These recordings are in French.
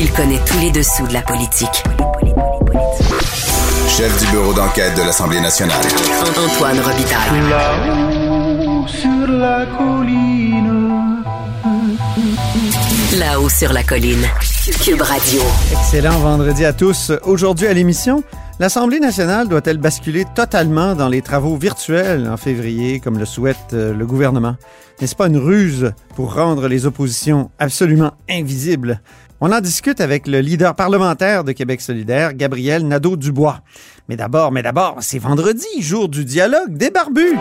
Il connaît tous les dessous de la politique. Chef du bureau d'enquête de l'Assemblée nationale. Antoine Robitaille. Là-haut sur la colline. Là-haut sur la colline. Cube Radio. Excellent vendredi à tous. Aujourd'hui à l'émission, l'Assemblée nationale doit-elle basculer totalement dans les travaux virtuels en février, comme le souhaite euh, le gouvernement? N'est-ce pas une ruse pour rendre les oppositions absolument invisibles? On en discute avec le leader parlementaire de Québec solidaire, Gabriel Nadeau-Dubois. Mais d'abord, mais d'abord, c'est vendredi, jour du dialogue des barbus.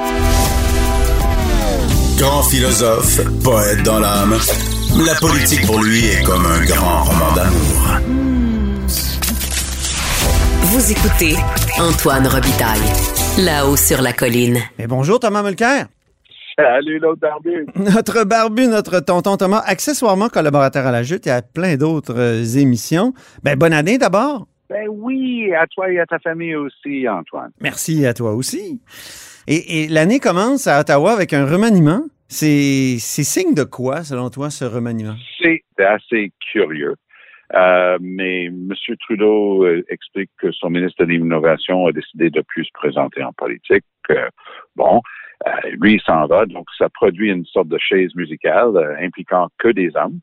Grand philosophe, poète dans l'âme. La politique pour lui est comme un grand roman d'amour. Vous écoutez Antoine Robitaille. Là-haut sur la colline. Mais bonjour Thomas Mulcair. Salut l'autre barbu. Notre barbu, notre tonton Thomas, accessoirement collaborateur à la Jute et à plein d'autres euh, émissions. Ben, bonne année d'abord. Ben oui, à toi et à ta famille aussi, Antoine. Merci à toi aussi. Et, et l'année commence à Ottawa avec un remaniement. C'est c'est signe de quoi, selon toi, ce remaniement? C'est assez curieux. Euh, mais M. Trudeau euh, explique que son ministre de l'Innovation a décidé de plus se présenter en politique. Euh, bon, euh, lui, il s'en va, donc ça produit une sorte de chaise musicale euh, impliquant que des hommes.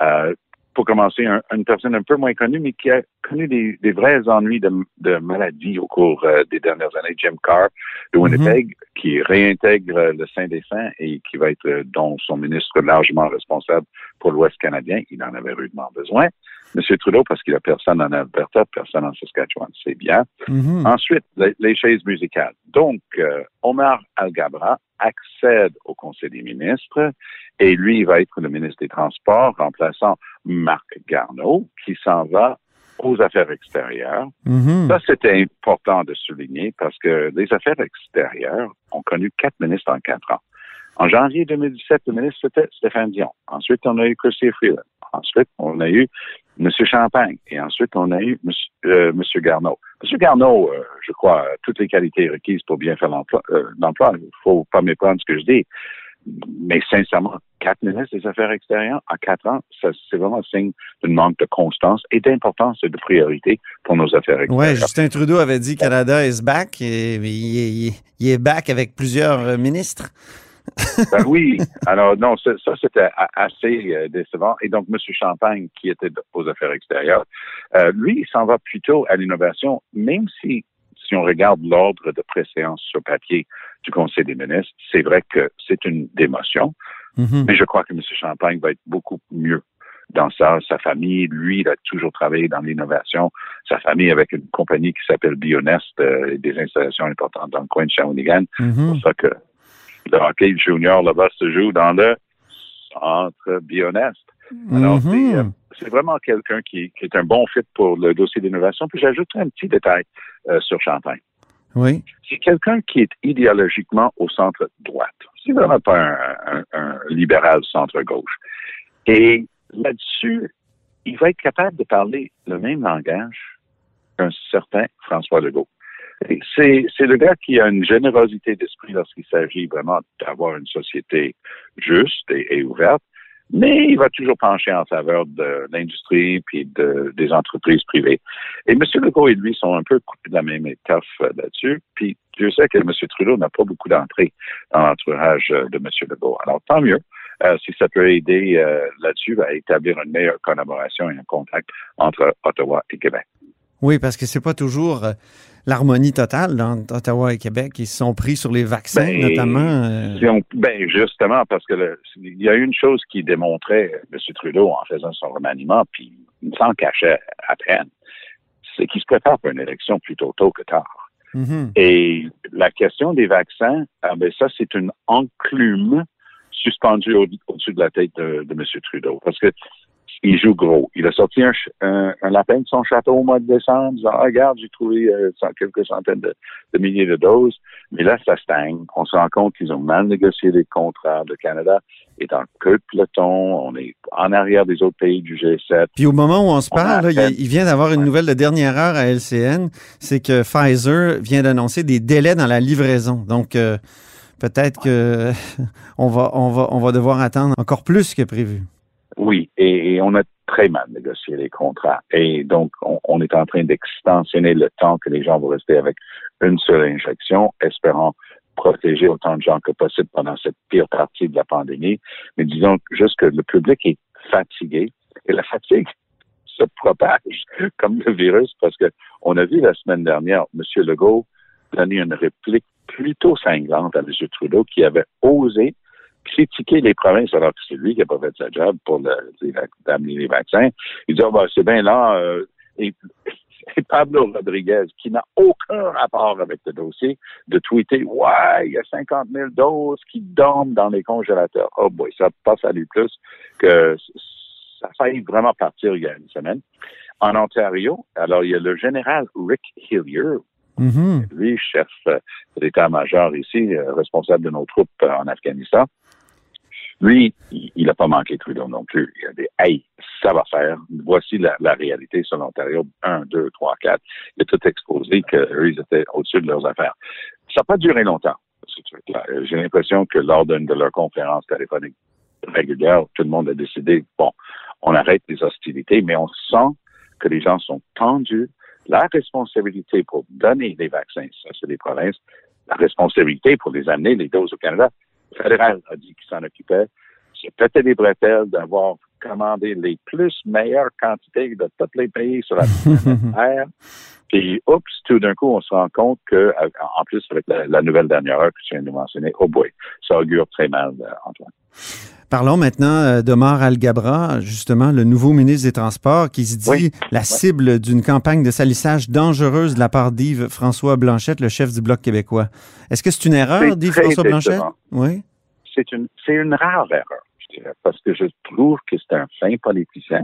Euh, pour commencer, un- une personne un peu moins connue, mais qui a connu des, des vrais ennuis de, de maladie au cours euh, des dernières années, Jim Carr de Winnipeg, qui réintègre euh, le Saint des Saints et qui va être, euh, dont son ministre largement responsable pour l'Ouest canadien. Il en avait rudement besoin. Monsieur Trudeau, parce qu'il a personne en Alberta, personne en Saskatchewan, c'est bien. Mhm. Ensuite, les, les chaises musicales. Donc, euh, Omar Al-Gabra accède au Conseil des ministres et lui, va être le ministre des Transports, remplaçant Marc Garneau, qui s'en va aux affaires extérieures. Mhm. Ça, c'était important de souligner parce que les affaires extérieures ont connu quatre ministres en quatre ans. En janvier 2017, le ministre, c'était Stéphane Dion. Ensuite, on a eu Christy Freeland. Ensuite, on a eu M. Champagne. Et ensuite, on a eu M. Euh, Monsieur Garneau. M. Garneau, euh, je crois, a toutes les qualités requises pour bien faire l'emploi. euh. Il faut pas méprendre ce que je dis. Mais sincèrement, quatre ministres des Affaires extérieures en quatre ans, c'est vraiment un signe d'un manque de constance et d'importance et de priorité pour nos affaires extérieures. Ouais, Justin Trudeau avait dit Canada is back, il est back avec plusieurs euh, ministres. Ben oui. Alors, non, ça, ça, c'était assez euh, décevant. Et donc, M. Champagne, qui était aux affaires extérieures, euh, lui, il s'en va plutôt à l'innovation, même si, si on regarde l'ordre de préséance sur papier du Conseil des ministres, c'est vrai que c'est une démotion, Mhm. mais je crois que M. Champagne va être beaucoup mieux dans ça. Sa famille, lui, il a toujours travaillé dans l'innovation. Sa famille avec une compagnie qui s'appelle Bionest, euh, et des installations importantes dans le coin de Shawinigan. C'est Mhm. pour ça que le hockey junior là-bas se joue dans le centre Bionest. Alors, c'est, Mhm. euh, c'est vraiment quelqu'un qui, qui est un bon fit pour le dossier d'innovation. Puis j'ajouterai un petit détail euh, sur Champagne. Oui. C'est quelqu'un qui est idéologiquement au centre droite. C'est vraiment pas un, un- un libéral centre-gauche. Et là-dessus, il va être capable de parler le même langage qu'un certain François Legault. C'est, le gars qui a une générosité d'esprit lorsqu'il s'agit vraiment d'avoir une société juste et, ouverte, mais il va toujours pencher en faveur de l'industrie puis de, des entreprises privées. Et M. Legault et lui sont un peu coupés de la même étoffe euh, là-dessus. Puis je sais que M. Trudeau n'a pas beaucoup d'entrée dans l'entourage euh, de M. Legault. Alors tant mieux. euh, si ça peut aider là-dessus à établir une meilleure collaboration et un contact entre Ottawa et Québec. Oui, parce que c'est pas toujours l'harmonie totale dans Ottawa et Québec. Ils se sont pris sur les vaccins, Ben, notamment. euh, Si on- ben justement, parce que il y a une chose qui démontrait M. Trudeau en faisant son remaniement, puis il s'en cachait à peine, c'est qu'il se prépare pour une élection plutôt tôt que tard. mhm. Et la question des vaccins, ah ben ça, c'est une enclume suspendue au- au-dessus de la tête de, de M. Trudeau. Parce que il joue gros. Il a sorti un, un, un lapin de son château au mois de décembre, disant, ah, regarde, j'ai trouvé euh, quelques centaines de, de milliers de doses. Mais là, ça stagne. On se rend compte qu'ils ont mal négocié les contrats. Le Canada est en queue de peloton. On est en arrière des autres pays du G7. Puis au moment où on se On parle, là, il vient d'avoir une nouvelle de dernière heure à LCN, c'est que Pfizer vient d'annoncer des délais dans la livraison. Donc euh, peut-être que on va on va on va devoir attendre encore plus que prévu. Et, on a très mal négocié les contrats. Et donc, on, on est en train d'extensionner le temps que les gens vont rester avec une seule injection, espérant protéger autant de gens que possible pendant cette pire partie de la pandémie. Mais disons juste que le public est fatigué et la fatigue se propage comme le virus parce que on a vu la semaine dernière M. Legault donner une réplique plutôt cinglante à M. Trudeau qui avait osé critiquer les provinces alors que c'est lui qui n'a pas fait sa job pour d'amener les vaccins. Il dit, ben, c'est bien là. euh, et, et Pablo Rodriguez, qui n'a aucun rapport avec le dossier, de tweeter, ouais, il y a 50 000 doses qui dorment dans les congélateurs. Oh boy, ça pas fallu plus que ça a failli vraiment partir il y a une semaine. En Ontario, alors il y a le général Rick Hillier, Mhm. lui, chef euh, de l'état-major ici, euh, responsable de nos troupes euh, en Afghanistan. Lui, il n'a pas manqué Trudeau non plus. Il a dit, hey, ça va faire. Voici la, la réalité sur l'Ontario. Un, deux, trois, quatre. Il a tout exposé qu'eux, ils étaient au-dessus de leurs affaires. Ça n'a pas duré longtemps. Euh, J'ai l'impression que lors d'une de leurs conférences téléphoniques régulières, tout le monde a décidé, bon, on arrête les hostilités, mais on sent que les gens sont tendus. La responsabilité pour donner les vaccins, ça c'est les provinces. La responsabilité pour les amener, les doses au Canada, fédéral a dit qu'il s'en occupait. C'est peut-être des bretelles d'avoir commandé les plus meilleures quantités de tous les pays sur la Terre. Puis, oups, tout d'un coup, on se rend compte que, euh, en plus, avec la, la nouvelle dernière heure que tu viens de mentionner, oh boy, ça augure très mal, euh, Antoine. Parlons maintenant euh, d'Omar Al-Gabra, justement, le nouveau ministre des Transports, qui se dit Oui. la cible d'une campagne de salissage dangereuse de la part d'Yves François Blanchette, le chef du Bloc québécois. Est-ce que c'est une erreur d'Yves François Blanchette? Oui. c'est une, c'est une rare erreur, je dirais, parce que je trouve que c'est un fin politicien.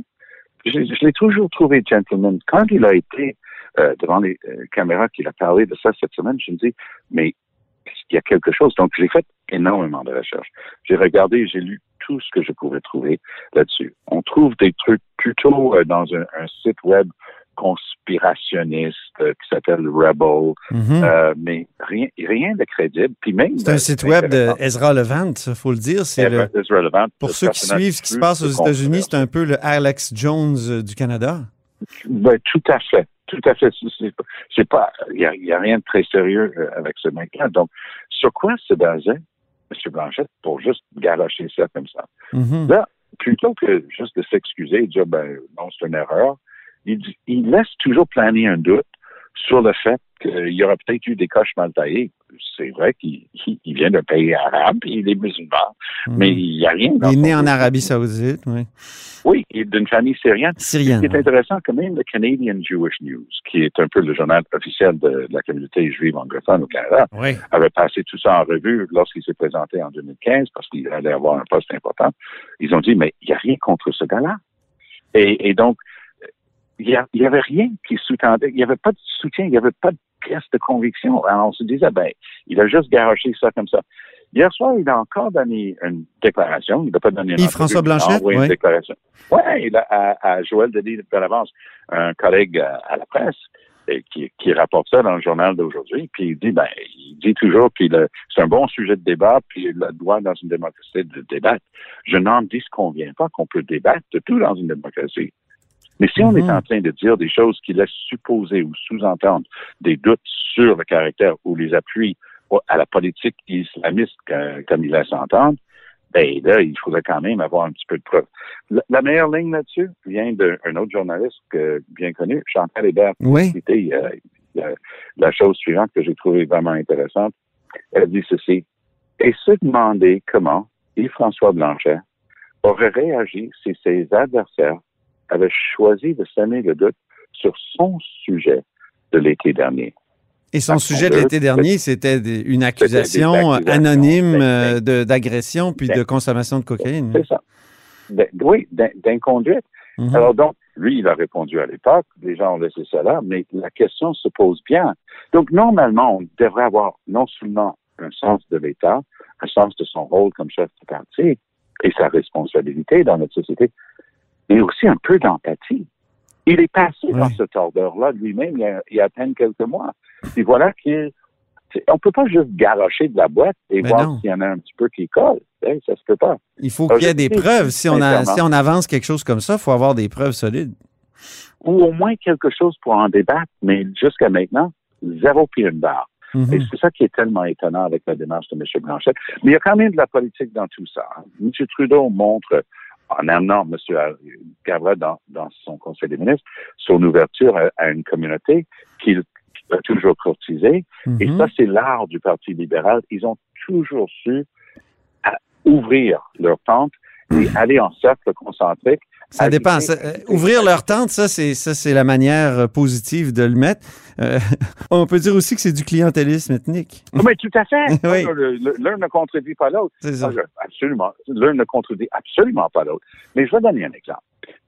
Je, je l'ai toujours trouvé gentleman. Quand il a été euh, devant les euh, caméras, qu'il a parlé de ça cette semaine, je me dis, mais qu'il y a quelque chose? Donc, j'ai fait énormément de recherches. J'ai regardé, j'ai lu tout ce que je pouvais trouver là-dessus. On trouve des trucs plutôt euh, dans un, un site web conspirationniste euh, qui s'appelle Rebel, Mhm. euh, mais rien, rien de crédible. Puis même, c'est un site web de Ezra Levant, il faut le dire. C'est le- pour ceux qui suivent ce qui se passe aux États-Unis, c'est un peu le Alex Jones du Canada. Ben, tout à fait. Tout à fait. C'est- pas- il y y a rien de très sérieux avec ce mec-là. Donc, sur quoi se basait M. Blanchette pour juste garocher ça comme ça? Mhm. Là, plutôt que juste de s'excuser et dire, ben, non, c'est une erreur, il, dit- il laisse toujours planer un doute sur le fait qu'il y aura peut-être eu des coches mal taillées. C'est vrai qu'il il- il vient d'un pays arabe, il est musulman, Mhm. mais il n'y a rien dans Il est né en. Arabie Saoudite, oui. Oui, il est d'une famille syrienne. Ce Syrienne. qui est intéressant, quand même, le Canadian Jewish News, qui est un peu le journal officiel de, la communauté juive anglophone au Canada, Oui. avait passé tout ça en revue lorsqu'il s'est présenté en 2015 parce qu'il allait avoir un poste important. Ils ont dit, mais il n'y a rien contre ce gars-là. Et, et donc, il n'y avait rien qui sous-tendait, il n'y avait pas de soutien, il n'y avait pas de pièce de conviction. Alors, on se disait, ben, il a juste garoché ça comme ça. Hier soir, il a encore donné une déclaration. Il n'a pas donné une a Blanchet, oui. une déclaration. Ouais, il a, à, à Joël Denis de l'avance, un collègue à, à la presse, et qui, qui rapporte ça dans le journal d'aujourd'hui. Puis il dit, ben, il dit toujours que c'est un bon sujet de débat, puis il a le droit dans une démocratie de débattre. Je n'en disconviens pas qu'on peut débattre de tout dans une démocratie. Mais si on Mhm. est en train de dire des choses qui laissent supposer ou sous-entendre des doutes sur le caractère ou les appuis à la politique islamiste, comme il laisse entendre, ben là, il faudrait quand même avoir un petit peu de preuve. La, la meilleure ligne là-dessus vient d'un autre journaliste que, bien connu, Chantal Hébert, Oui. y a- il y a la chose suivante que j'ai trouvée vraiment intéressante. Elle dit ceci. Et se demander comment Yves-François Blanchet aurait réagi si ses adversaires avaient choisi de semer le doute sur son sujet de l'été dernier. Et son sujet de l'été dernier, c'était une accusation anonyme ben, euh, de- d'agression puis ben, de consommation de cocaïne. C'est ça. oui, d'in- d'inconduite. Mhm. Alors donc, lui, il a répondu à l'époque, les gens ont laissé ça là, mais la question se pose bien. Donc, normalement, on devrait avoir non seulement un sens de l'État, un sens de son rôle comme chef de parti et sa responsabilité dans notre société, mais aussi un peu d'empathie. Il est passé dans cette ordre-là lui-même il y, a, il y a à peine quelques mois. Et voilà qu'il on peut pas juste garocher de la boîte et voir s'il y en a un petit peu qui colle. Hein, ça se peut pas. Il faut qu'il y ait des preuves. Si on, a, sincèrement. si on avance quelque chose comme ça, il faut avoir des preuves solides. Ou au moins quelque chose pour en débattre, mais jusqu'à maintenant, zéro pied une barre. Mhm. Et c'est ça qui est tellement étonnant avec la démarche de M. Blanchet. Mais il y a quand même de la politique dans tout ça. hein. M. Trudeau montre, en amenant M. Cabra dans, dans son Conseil des ministres, son ouverture à, à une communauté qu'il a toujours courtisée. Et Mhm. ça, c'est l'art du Parti libéral. Ils ont toujours su à ouvrir leur tente et aller en cercle concentrique. Ça dépend. Ça, euh, ouvrir leur tente, ça, c'est ça, c'est la manière euh, positive de le mettre. Euh, on peut dire aussi que c'est du clientélisme ethnique. Oui, mais tout à fait. Oui. L'un ne contredit pas l'autre. C'est. Ah, Absolument. L'un ne contredit absolument pas l'autre. Mais je vais donner un exemple.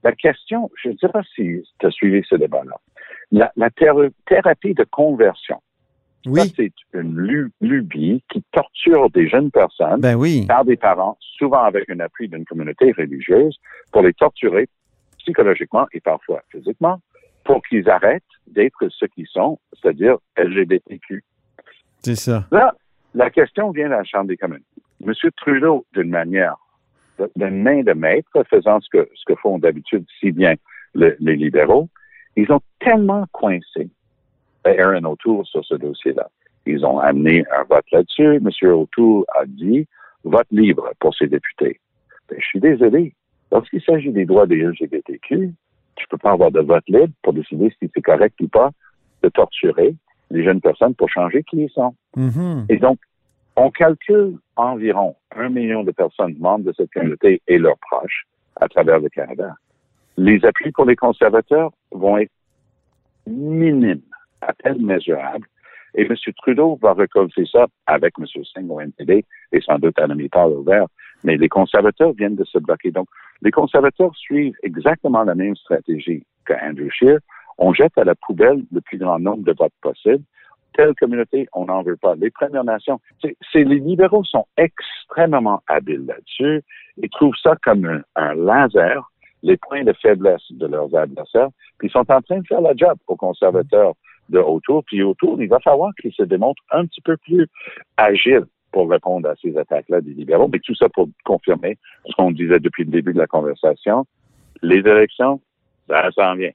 La question, je ne sais pas si tu as suivi ce débat-là. La, la théra- thérapie de conversion, Oui. c'est une lu- lubie qui torture des jeunes personnes Ben oui. par des parents, souvent avec un appui d'une communauté religieuse, pour les torturer psychologiquement et parfois physiquement, pour qu'ils arrêtent d'être ce qu'ils sont, c'est-à-dire LGBTQ. C'est ça. Là, la question vient de la Chambre des communes. M. Trudeau, d'une manière, d'une main de maître, faisant ce que, ce que font d'habitude si bien le- les libéraux, ils ont tellement coincé Aaron O'Toole sur ce dossier-là. Ils ont amené un vote là-dessus. M. O'Toole a dit vote libre pour ses députés. Ben, je suis désolé. Lorsqu'il s'agit des droits des LGBTQ, tu peux pas avoir de vote libre pour décider si c'est correct ou pas de torturer les jeunes personnes pour changer qui ils sont. Mhm. Et donc, on calcule environ un million de personnes membres de cette communauté et leurs proches à travers le Canada. Les appuis pour les conservateurs vont être minimes, à peine mesurables. Et M. Trudeau va récolter ça avec M. Singh au NPD et sans doute Annemie Paul au. Mais les conservateurs viennent de se bloquer. Donc, les conservateurs suivent exactement la même stratégie que Andrew Scheer. On jette à la poubelle le plus grand nombre de votes possible telle communauté, on n'en veut pas. Les Premières Nations, c'est- les libéraux sont extrêmement habiles là-dessus. Ils trouvent ça comme un, un laser, les points de faiblesse de leurs adversaires, puis ils sont en train de faire la job aux conservateurs de autour. Puis autour, il va falloir qu'ils se démontrent un petit peu plus agiles pour répondre à ces attaques-là des libéraux. Mais tout ça pour confirmer ce qu'on disait depuis le début de la conversation. Les élections, ça s'en vient.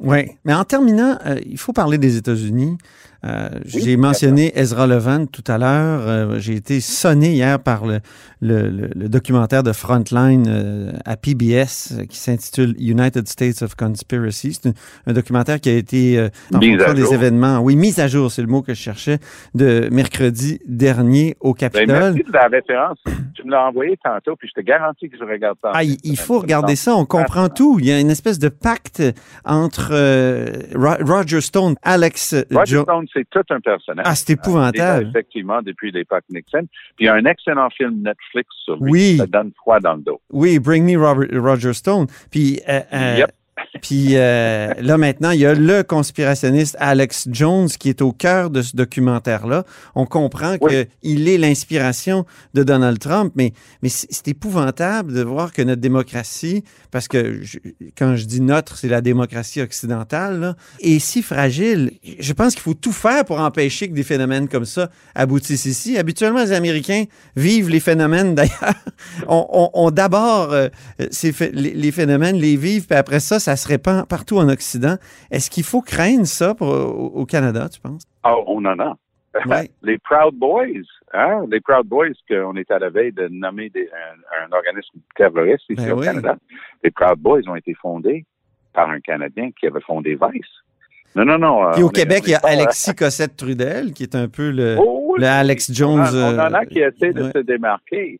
Oui, mais en terminant, euh, il faut parler des États-Unis. Euh, Oui, J'ai mentionné Ezra Levant tout à l'heure. Euh, J'ai été sonné hier par le, le, le- le documentaire de Frontline à PBS qui s'intitule United States of Conspiracy. C'est un, un documentaire qui a été à fonction des jour. événements. Oui, mise à jour, c'est le mot que je cherchais, de mercredi dernier au Ben, Capitole. merci de la référence. Tu me l'as envoyé tantôt, puis je te garantis que je regarde ça. Ah, il, il faut regarder ça. On comprend tout. Il y a une espèce de pacte entre euh, Ro- Roger Stone, Alex Roger Jo- Stone, c'est tout un personnage. Ah, c'est épouvantable. Effectivement, depuis l'époque Nixon. Puis il y a un excellent film Netflix sur lui. Oui. Ça donne froid dans le dos. Oui, Bring Me Robert- Roger Stone. Puis, euh, euh, Yep. Puis euh, là, maintenant, il y a le conspirationniste Alex Jones qui est au cœur de ce documentaire-là. On comprend Oui. qu'il est l'inspiration de Donald Trump, mais, mais c'est épouvantable de voir que notre démocratie, parce que je- quand je dis notre, c'est la démocratie occidentale, là, est si fragile. Je pense qu'il faut tout faire pour empêcher que des phénomènes comme ça aboutissent ici. Habituellement, les Américains vivent les phénomènes, d'ailleurs. On, on- on d'abord euh, les, les phénomènes, les vivent, puis après ça, ça se répand partout en Occident. Est-ce qu'il faut craindre ça pour- au, au Canada, tu penses? Ah, on en a. Ouais. Les Proud Boys, hein? Les Proud Boys qu'on est à la veille de nommer des- un, un organisme terroriste ici Ben au oui. Canada. Les Proud Boys ont été fondés par un Canadien qui avait fondé Vice. Non, non, non. euh, Puis au est- Québec, il y a pas, euh, Alexis Cossette Trudel, qui est un peu le, Oh, oui. le Alex Jones. On, en- on en a euh, qui essaient de ouais. se démarquer.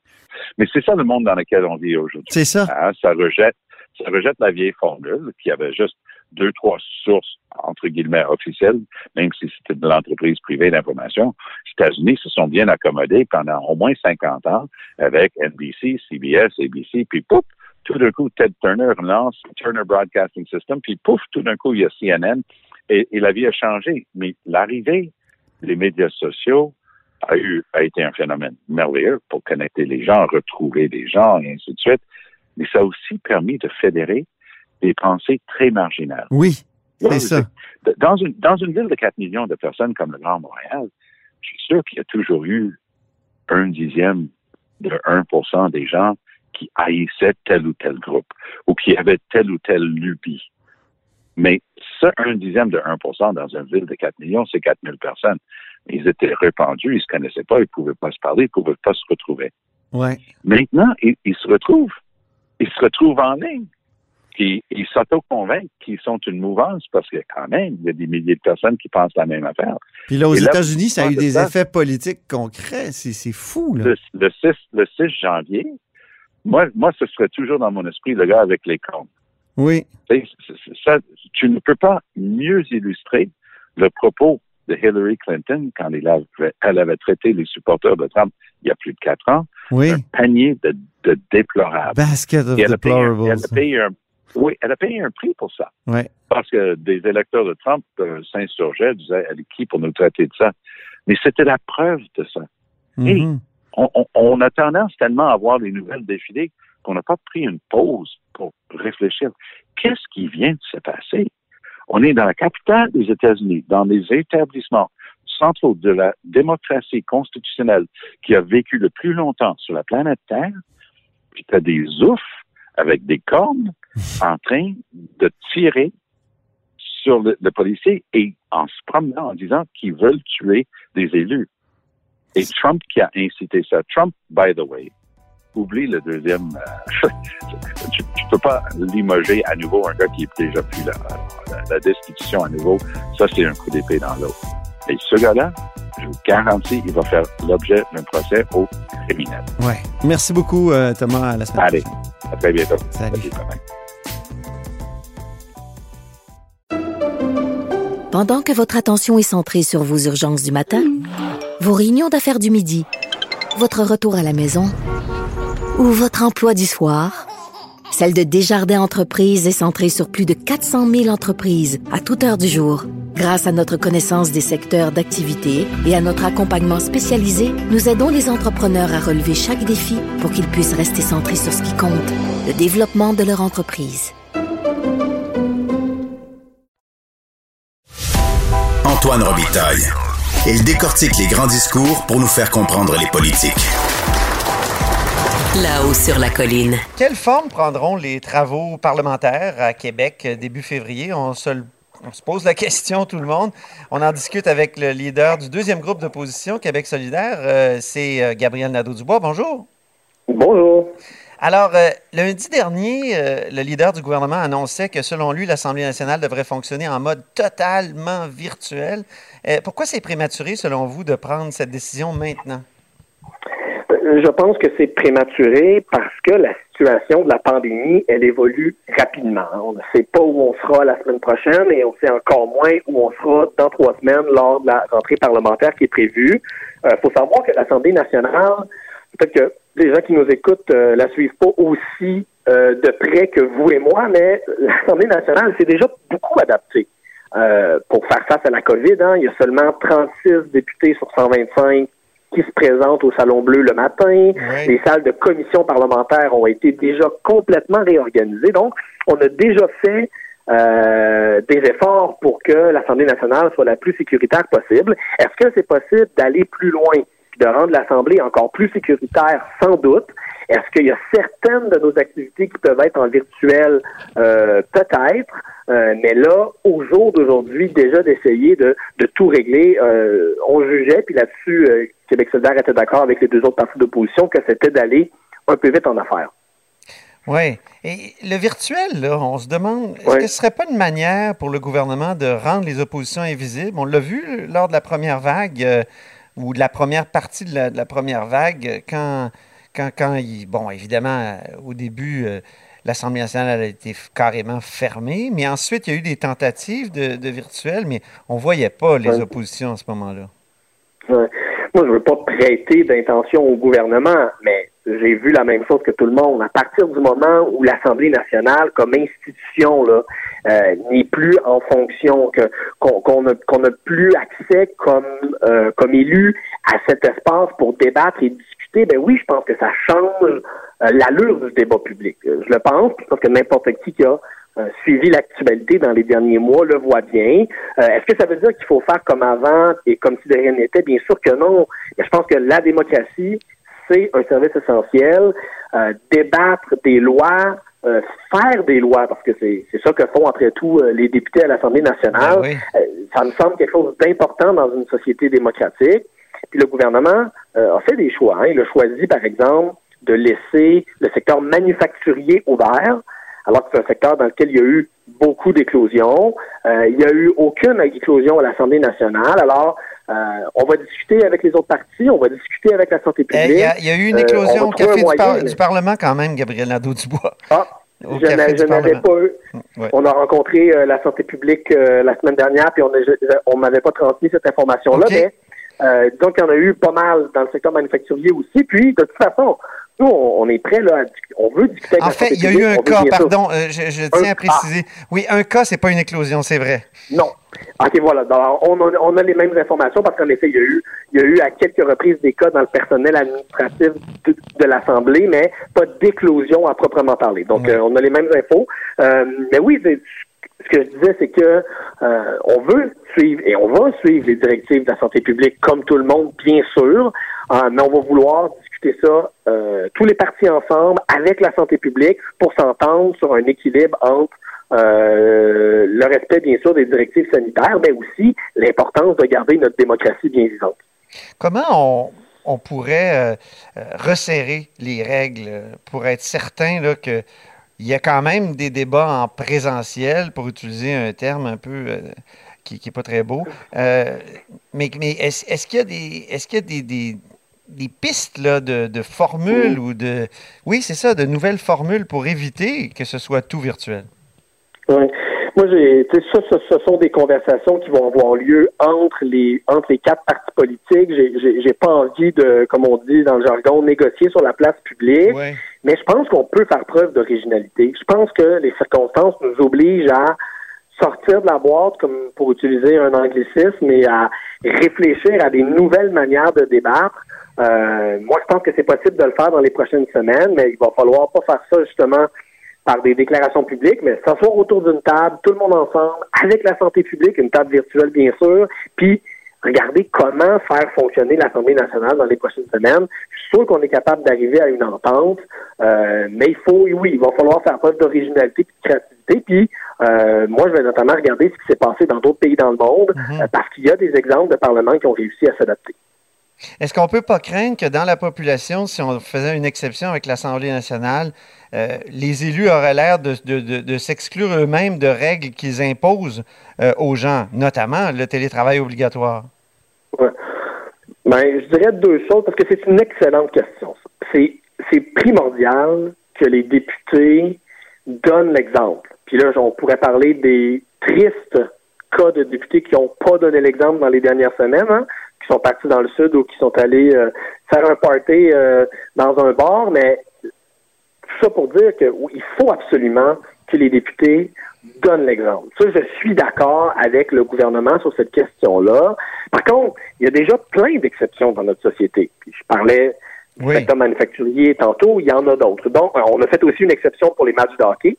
Mais c'est ça le monde dans lequel on vit aujourd'hui. C'est ça. Hein, ça rejette, ça rejette la vieille formule qui avait juste deux, trois sources, entre guillemets, officielles, même si c'était de l'entreprise privée d'information. Les États-Unis se sont bien accommodés pendant au moins 50 ans avec NBC, CBS, ABC, puis pouf, tout d'un coup, Ted Turner lance Turner Broadcasting System, puis pouf, tout d'un coup, il y a CNN, et, et la vie a changé. Mais l'arrivée des médias sociaux a eu a été un phénomène merveilleux pour connecter les gens, retrouver les gens, et ainsi de suite. Mais ça a aussi permis de fédérer des pensées très marginales. Oui, c'est ça. Dans une, dans une ville de 4 millions de personnes comme le Grand Montréal, je suis sûr qu'il y a toujours eu un dixième de 1% des gens qui haïssaient tel ou tel groupe ou qui avaient telle ou telle lubie. Mais ça, un dixième de 1% dans une ville de 4 millions, c'est 4 000 personnes. Ils étaient répandus, ils se connaissaient pas, ils pouvaient pas se parler, ils pouvaient pas se retrouver. Ouais. Maintenant, ils, ils se retrouvent. Ils se retrouvent en ligne. Puis ils s'auto-convainquent qu'ils sont une mouvance parce que quand même, il y a des milliers de personnes qui pensent la même affaire. Puis là, aux États-Unis, ça a eu de des effets politiques concrets. C'est fou, là. Le, le 6, le 6 janvier, moi, moi, ce serait toujours dans mon esprit le gars avec les comptes. Oui. Ça, tu ne peux pas mieux illustrer le propos de Hillary Clinton quand elle avait, elle avait traité les supporters de Trump il y a plus de quatre ans, Oui. un panier de, de déplorables. Basket of Et elle a, payé un, deplorables. elle a payé un- oui, elle a payé un prix pour ça. Ouais. Parce que des électeurs de Trump euh, s'insurgeaient, disaient, elle est qui pour nous traiter de ça? Mais c'était la preuve de ça. Mhm. On, on- on a tendance tellement à voir les nouvelles défiler qu'on n'a pas pris une pause pour réfléchir. Qu'est-ce qui vient de se passer? On est dans la capitale des États-Unis, dans les établissements centraux de la démocratie constitutionnelle qui a vécu le plus longtemps sur la planète Terre, puis tu as des oufs avec des cornes en train de tirer sur le, le policier et en se promenant en disant qu'ils veulent tuer des élus. Et Trump qui a incité ça. Trump, by the way, oublie le deuxième. euh, tu, tu peux pas limoger à nouveau un gars qui est déjà plus là. La, la destitution à nouveau, ça c'est un coup d'épée dans l'eau. Et ce gars-là, je vous garantis, il va faire l'objet d'un procès au criminel. Ouais. Merci beaucoup, euh, Thomas. À la semaine Allez, prochaine. à très bientôt. Salut. Pendant que votre attention est centrée sur vos urgences du matin, vos réunions d'affaires du midi, votre retour à la maison ou votre emploi du soir, celle de Desjardins Entreprises est centrée sur plus de 400 000 entreprises à toute heure du jour. Grâce à notre connaissance des secteurs d'activité et à notre accompagnement spécialisé, nous aidons les entrepreneurs à relever chaque défi pour qu'ils puissent rester centrés sur ce qui compte, le développement de leur entreprise. Antoine Robitaille. Il décortique les grands discours pour nous faire comprendre les politiques. Là-haut sur la colline. Quelle forme prendront les travaux parlementaires à Québec euh, début février? On se, le- on se pose la question, tout le monde. On en discute avec le leader du deuxième groupe d'opposition, Québec solidaire. Euh, C'est euh, Gabriel Nadeau-Dubois. Bonjour. Bonjour. Alors, euh, lundi dernier, euh, le leader du gouvernement annonçait que selon lui, l'Assemblée nationale devrait fonctionner en mode totalement virtuel. Euh, pourquoi c'est prématuré, selon vous, de prendre cette décision maintenant? Euh, Je pense que c'est prématuré parce que la situation de la pandémie, elle évolue rapidement. On ne sait pas où on sera la semaine prochaine et on sait encore moins où on sera dans trois semaines lors de la rentrée parlementaire qui est prévue. Il faut savoir que l'Assemblée nationale, peut-être que les gens qui nous écoutent euh, la suivent pas aussi euh, de près que vous et moi, mais l'Assemblée nationale s'est déjà beaucoup adaptée. Euh, pour faire face à la COVID, hein, il y a seulement 36 députés sur 125 qui se présentent au Salon Bleu le matin. Oui. Les salles de commission parlementaire ont été déjà complètement réorganisées. Donc, on a déjà fait euh, des efforts pour que l'Assemblée nationale soit la plus sécuritaire possible. Est-ce que c'est possible d'aller plus loin, de rendre l'Assemblée encore plus sécuritaire? Sans doute. Est-ce qu'il y a certaines de nos activités qui peuvent être en virtuel? Euh, Peut-être. Euh, mais là, au jour d'aujourd'hui, déjà d'essayer de, de tout régler, euh, on jugeait, puis là-dessus, Québec solidaire était d'accord avec les deux autres partis d'opposition, que c'était d'aller un peu vite en affaires. Oui. Et le virtuel, là, on se demande, est-ce que ce serait pas une manière pour le gouvernement de rendre les oppositions invisibles? On l'a vu lors de la première vague, ou de la première partie de la, de la première vague, quand, quand, quand il, bon, évidemment, euh, au début, euh, l'Assemblée nationale a été carrément fermée, mais ensuite, il y a eu des tentatives de, de virtuel, mais on voyait pas les Ouais. oppositions à ce moment-là. Ouais. Moi, je veux pas prêter d'intention au gouvernement, mais j'ai vu la même chose que tout le monde. À partir du moment où l'Assemblée nationale, comme institution, là, euh, n'est plus en fonction, que qu'on n'a plus accès comme euh, comme élu à cet espace pour débattre et discuter, ben oui, je pense que ça change euh, l'allure du débat public. Je le pense, pense que n'importe qui qui a suivi l'actualité dans les derniers mois le voit bien. Est-ce que ça veut dire qu'il faut faire comme avant et comme si de rien n'était? Bien sûr que non. je pense que la démocratie, c'est un service essentiel. débattre des lois, euh, faire des lois, parce que c'est ça que font après tout euh, les députés à l'Assemblée nationale, Ben euh, ça me semble quelque chose d'important dans une société démocratique. Puis le gouvernement a fait des choix. Hein. Il a choisi, par exemple, de laisser le secteur manufacturier ouvert, alors que c'est un secteur dans lequel il y a eu beaucoup d'éclosions. il n'y a eu aucune éclosion à l'Assemblée nationale. Alors, on va discuter avec les autres partis, on va discuter avec la santé Eh, publique. Il y, a, y a eu une éclosion Euh, au Café du, Par- Parlement quand même, Gabriel Nadeau-Dubois. Ah, Au je n'avais pas eu. Ouais. On a rencontré euh, la santé publique euh, la semaine dernière, puis on ne m'avait pas transmis cette information-là, mais euh, donc il y en a eu pas mal dans le secteur manufacturier aussi. Puis de toute façon, nous, on, on est prêts là, à discu- on veut discuter avec En fait, il y a eu un cas, pardon, euh, je, je tiens Un- à préciser. Oui, un cas, c'est pas une éclosion, c'est vrai. Non. OK, voilà. Alors, on, a, on a les mêmes informations parce qu'en effet, il y, a eu, il y a eu à quelques reprises des cas dans le personnel administratif de, de l'Assemblée, mais pas d'éclosion à proprement parler. Donc, euh, on a les mêmes infos. Euh, mais oui, ce que je disais, c'est que euh, on veut suivre et on va suivre les directives de la santé publique comme tout le monde, bien sûr, euh, mais on va vouloir discuter ça euh, tous les partis ensemble avec la santé publique pour s'entendre sur un équilibre entre euh, le respect, bien sûr, des directives sanitaires, mais aussi l'importance de garder notre démocratie bien vivante. Comment on, pourrait euh, resserrer les règles pour être certain là, que il y a quand même des débats en présentiel, pour utiliser un terme un peu qui n'est pas très beau. Mais est-ce qu'il y a des est-ce qu'il y a des, des pistes là, de, de formules ou de oui c'est ça de nouvelles formules pour éviter que ce soit tout virtuel. Oui. Moi, j'ai, ça, ça, ce sont des conversations qui vont avoir lieu entre les entre les quatre partis politiques. J'ai, j'ai, j'ai pas envie de, comme on dit dans le jargon, négocier sur la place publique. Ouais. Mais je pense qu'on peut faire preuve d'originalité. Je pense que les circonstances nous obligent à sortir de la boîte, comme pour utiliser un anglicisme, et à réfléchir à des nouvelles manières de débattre. Euh, moi, je pense que c'est possible de le faire dans les prochaines semaines, mais il va falloir pas faire ça justement par des déclarations publiques, mais s'asseoir autour d'une table, tout le monde ensemble, avec la santé publique, une table virtuelle bien sûr, puis regarder comment faire fonctionner l'Assemblée nationale dans les prochaines semaines. Je suis sûr qu'on est capable d'arriver à une entente, euh, mais il faut, oui, il va falloir faire preuve d'originalité et de créativité. Puis, euh, moi, je vais notamment regarder ce qui s'est passé dans d'autres pays dans le monde, euh, parce qu'il y a des exemples de parlements qui ont réussi à s'adapter. Est-ce qu'on ne peut pas craindre que dans la population, si on faisait une exception avec l'Assemblée nationale, euh, les élus auraient l'air de, de- de- de s'exclure eux-mêmes de règles qu'ils imposent euh, aux gens, notamment le télétravail obligatoire? Ouais. Ben, je dirais deux choses parce que c'est une excellente question. c'est primordial que les députés donnent l'exemple. Puis là, on pourrait parler des tristes cas de députés qui n'ont pas donné l'exemple dans les dernières semaines, hein, qui sont partis dans le sud ou qui sont allés euh, faire un party euh, dans un bar, mais tout ça pour dire que oui, il faut absolument que les députés donnent l'exemple. Ça, je suis d'accord avec le gouvernement sur cette question-là. Par contre, il y a déjà plein d'exceptions dans notre société. Puis je parlais du secteur manufacturier tantôt, il y en a d'autres. Donc, on a fait aussi une exception pour les matchs de hockey,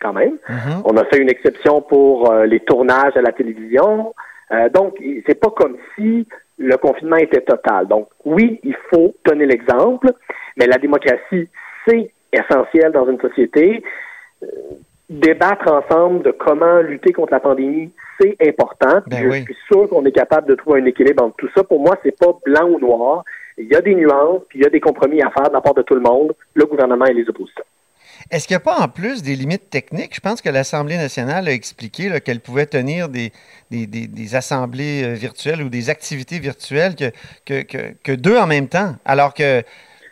quand même. Mhm. On a fait une exception pour euh, les tournages à la télévision. Euh, donc, c'est pas comme si le confinement était total. Donc, oui, il faut donner l'exemple, mais la démocratie, c'est essentiel dans une société. Euh, débattre ensemble de comment lutter contre la pandémie, c'est important. Ben je oui. suis sûr qu'on est capable de trouver un équilibre entre tout ça. Pour moi, c'est pas blanc ou noir. Il y a des nuances, puis il y a des compromis à faire de la part de tout le monde, le gouvernement et les oppositions. Est-ce qu'il n'y a pas en plus des limites techniques? Je pense que l'Assemblée nationale a expliqué qu'elle pouvait tenir des, des, des- des assemblées euh, virtuelles ou des activités virtuelles que, que, que- deux en même temps. Alors que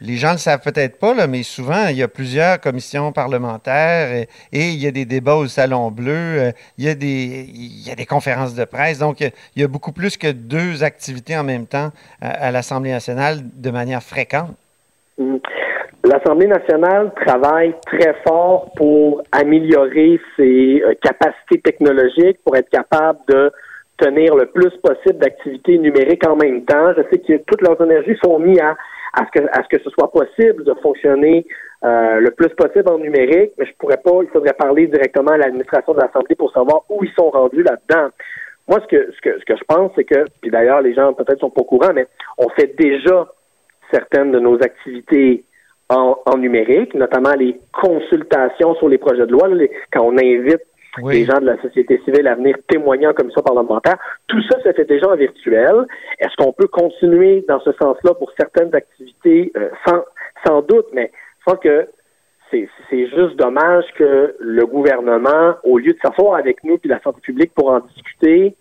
les gens ne le savent peut-être pas, mais souvent, il y a plusieurs commissions parlementaires et, et il y a des débats au Salon Bleu, euh, il, y a des, il y a des conférences de presse. Donc, il y a beaucoup plus que deux activités en même temps à, l'Assemblée nationale de manière fréquente. Mm. L'Assemblée nationale travaille très fort pour améliorer ses euh, capacités technologiques, pour être capable de tenir le plus possible d'activités numériques en même temps. Je sais que toutes leurs énergies sont mises à, à, ce, que, à ce que ce soit possible de fonctionner euh, le plus possible en numérique, mais je pourrais pas, il faudrait parler directement à l'administration de l'Assemblée pour savoir où ils sont rendus là-dedans. Moi, ce que, ce que, ce que je pense, c'est que, puis d'ailleurs, les gens peut-être sont pas au courant, mais on fait déjà certaines de nos activités en, en numérique, notamment les consultations sur les projets de loi, là, les- quand on invite Oui. les gens de la société civile à venir témoigner en commission parlementaire. Tout ça se fait déjà en virtuel. Est-ce qu'on peut continuer dans ce sens-là pour certaines activités? Euh, sans, sans doute, mais je pense que c'est c'est juste dommage que le gouvernement, au lieu de s'asseoir avec nous puis la santé publique pour en discuter,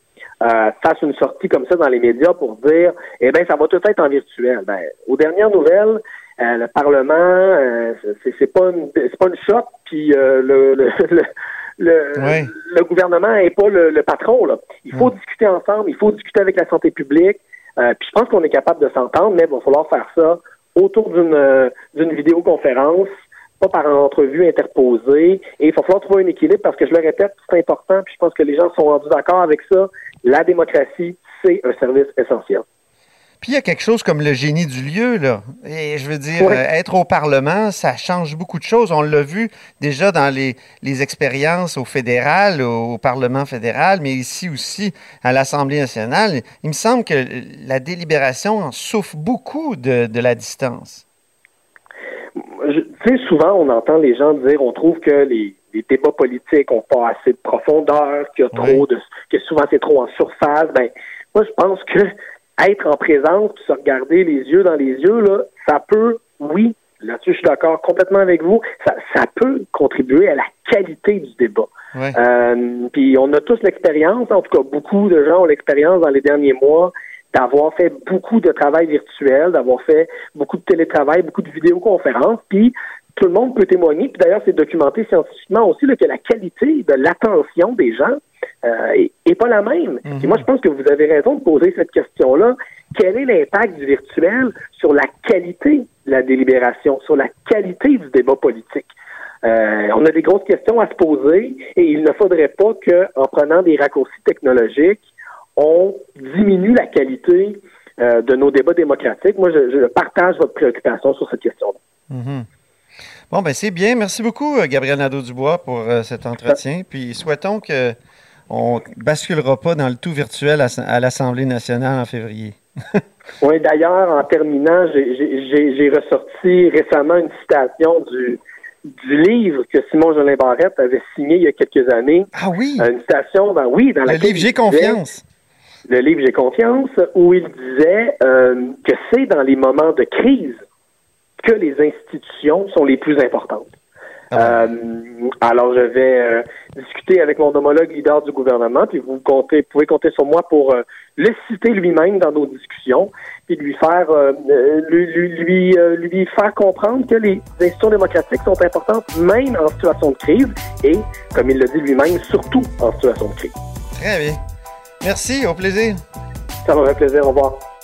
euh, fasse une sortie comme ça dans les médias pour dire eh bien, ça va tout être en virtuel. Ben, aux dernières nouvelles, euh, le Parlement, euh, c'est pas une c'est pas une shop, puis euh, le, le, le, le, Ouais. le gouvernement n'est pas le, le patron. Là. Il faut discuter ensemble, il faut discuter avec la santé publique. Euh, puis je pense qu'on est capable de s'entendre, mais il va falloir faire ça autour d'une d'une vidéoconférence, pas par entrevue interposée. Et il va falloir trouver un équilibre parce que je le répète, c'est important. Puis je pense que les gens sont rendus d'accord avec ça. La démocratie, c'est un service essentiel. Puis il y a quelque chose comme le génie du lieu, là. Et je veux dire, euh, être au Parlement, ça change beaucoup de choses. On l'a vu déjà dans les, les expériences au fédéral, au, Parlement fédéral, mais ici aussi à l'Assemblée nationale. Il me semble que la délibération souffre beaucoup de, de la distance. Tu sais, souvent, on entend les gens dire, on trouve que les, les débats politiques ont pas assez de profondeur, qu'il y a trop de, que souvent c'est trop en surface. Ben, moi, je pense que être en présence, puis se regarder les yeux dans les yeux, là, ça peut, oui, là-dessus, je suis d'accord complètement avec vous, ça, ça peut contribuer à la qualité du débat. Ouais. Euh, puis on a tous l'expérience, en tout cas beaucoup de gens ont l'expérience dans les derniers mois d'avoir fait beaucoup de travail virtuel, d'avoir fait beaucoup de télétravail, beaucoup de vidéoconférences, puis tout le monde peut témoigner, puis d'ailleurs c'est documenté scientifiquement aussi là, que la qualité de l'attention des gens euh, est, est pas la même. Et moi je pense que vous avez raison de poser cette question-là. Quel est l'impact du virtuel sur la qualité de la délibération, sur la qualité du débat politique? Euh, on a des grosses questions à se poser et il ne faudrait pas qu'en prenant des raccourcis technologiques, on diminue la qualité euh, de nos débats démocratiques. Moi, je, je partage votre préoccupation sur cette question-là. Mhm. Bon, ben c'est bien. Merci beaucoup, euh, Gabriel Nadeau-Dubois, pour euh, cet entretien. Puis souhaitons que on basculera pas dans le tout virtuel à, à l'Assemblée nationale en février. Oui, d'ailleurs, en terminant, j'ai- ressorti récemment une citation du, du livre que Simon Jolin Barrette avait signé il y a quelques années. Ah oui! Euh, Une citation, ben oui, dans le livre J'ai confiance. le livre J'ai confiance, où il disait euh, que c'est dans les moments de crise que les institutions sont les plus importantes. Ah Euh, alors, je vais euh, discuter avec mon homologue leader du gouvernement, puis vous comptez, pouvez compter sur moi pour euh, le citer lui-même dans nos discussions, puis lui faire lui, lui faire comprendre que les institutions démocratiques sont importantes même en situation de crise et, comme il le dit lui-même, surtout en situation de crise. Très bien. Merci, au plaisir. Ça m'a fait plaisir. Au revoir.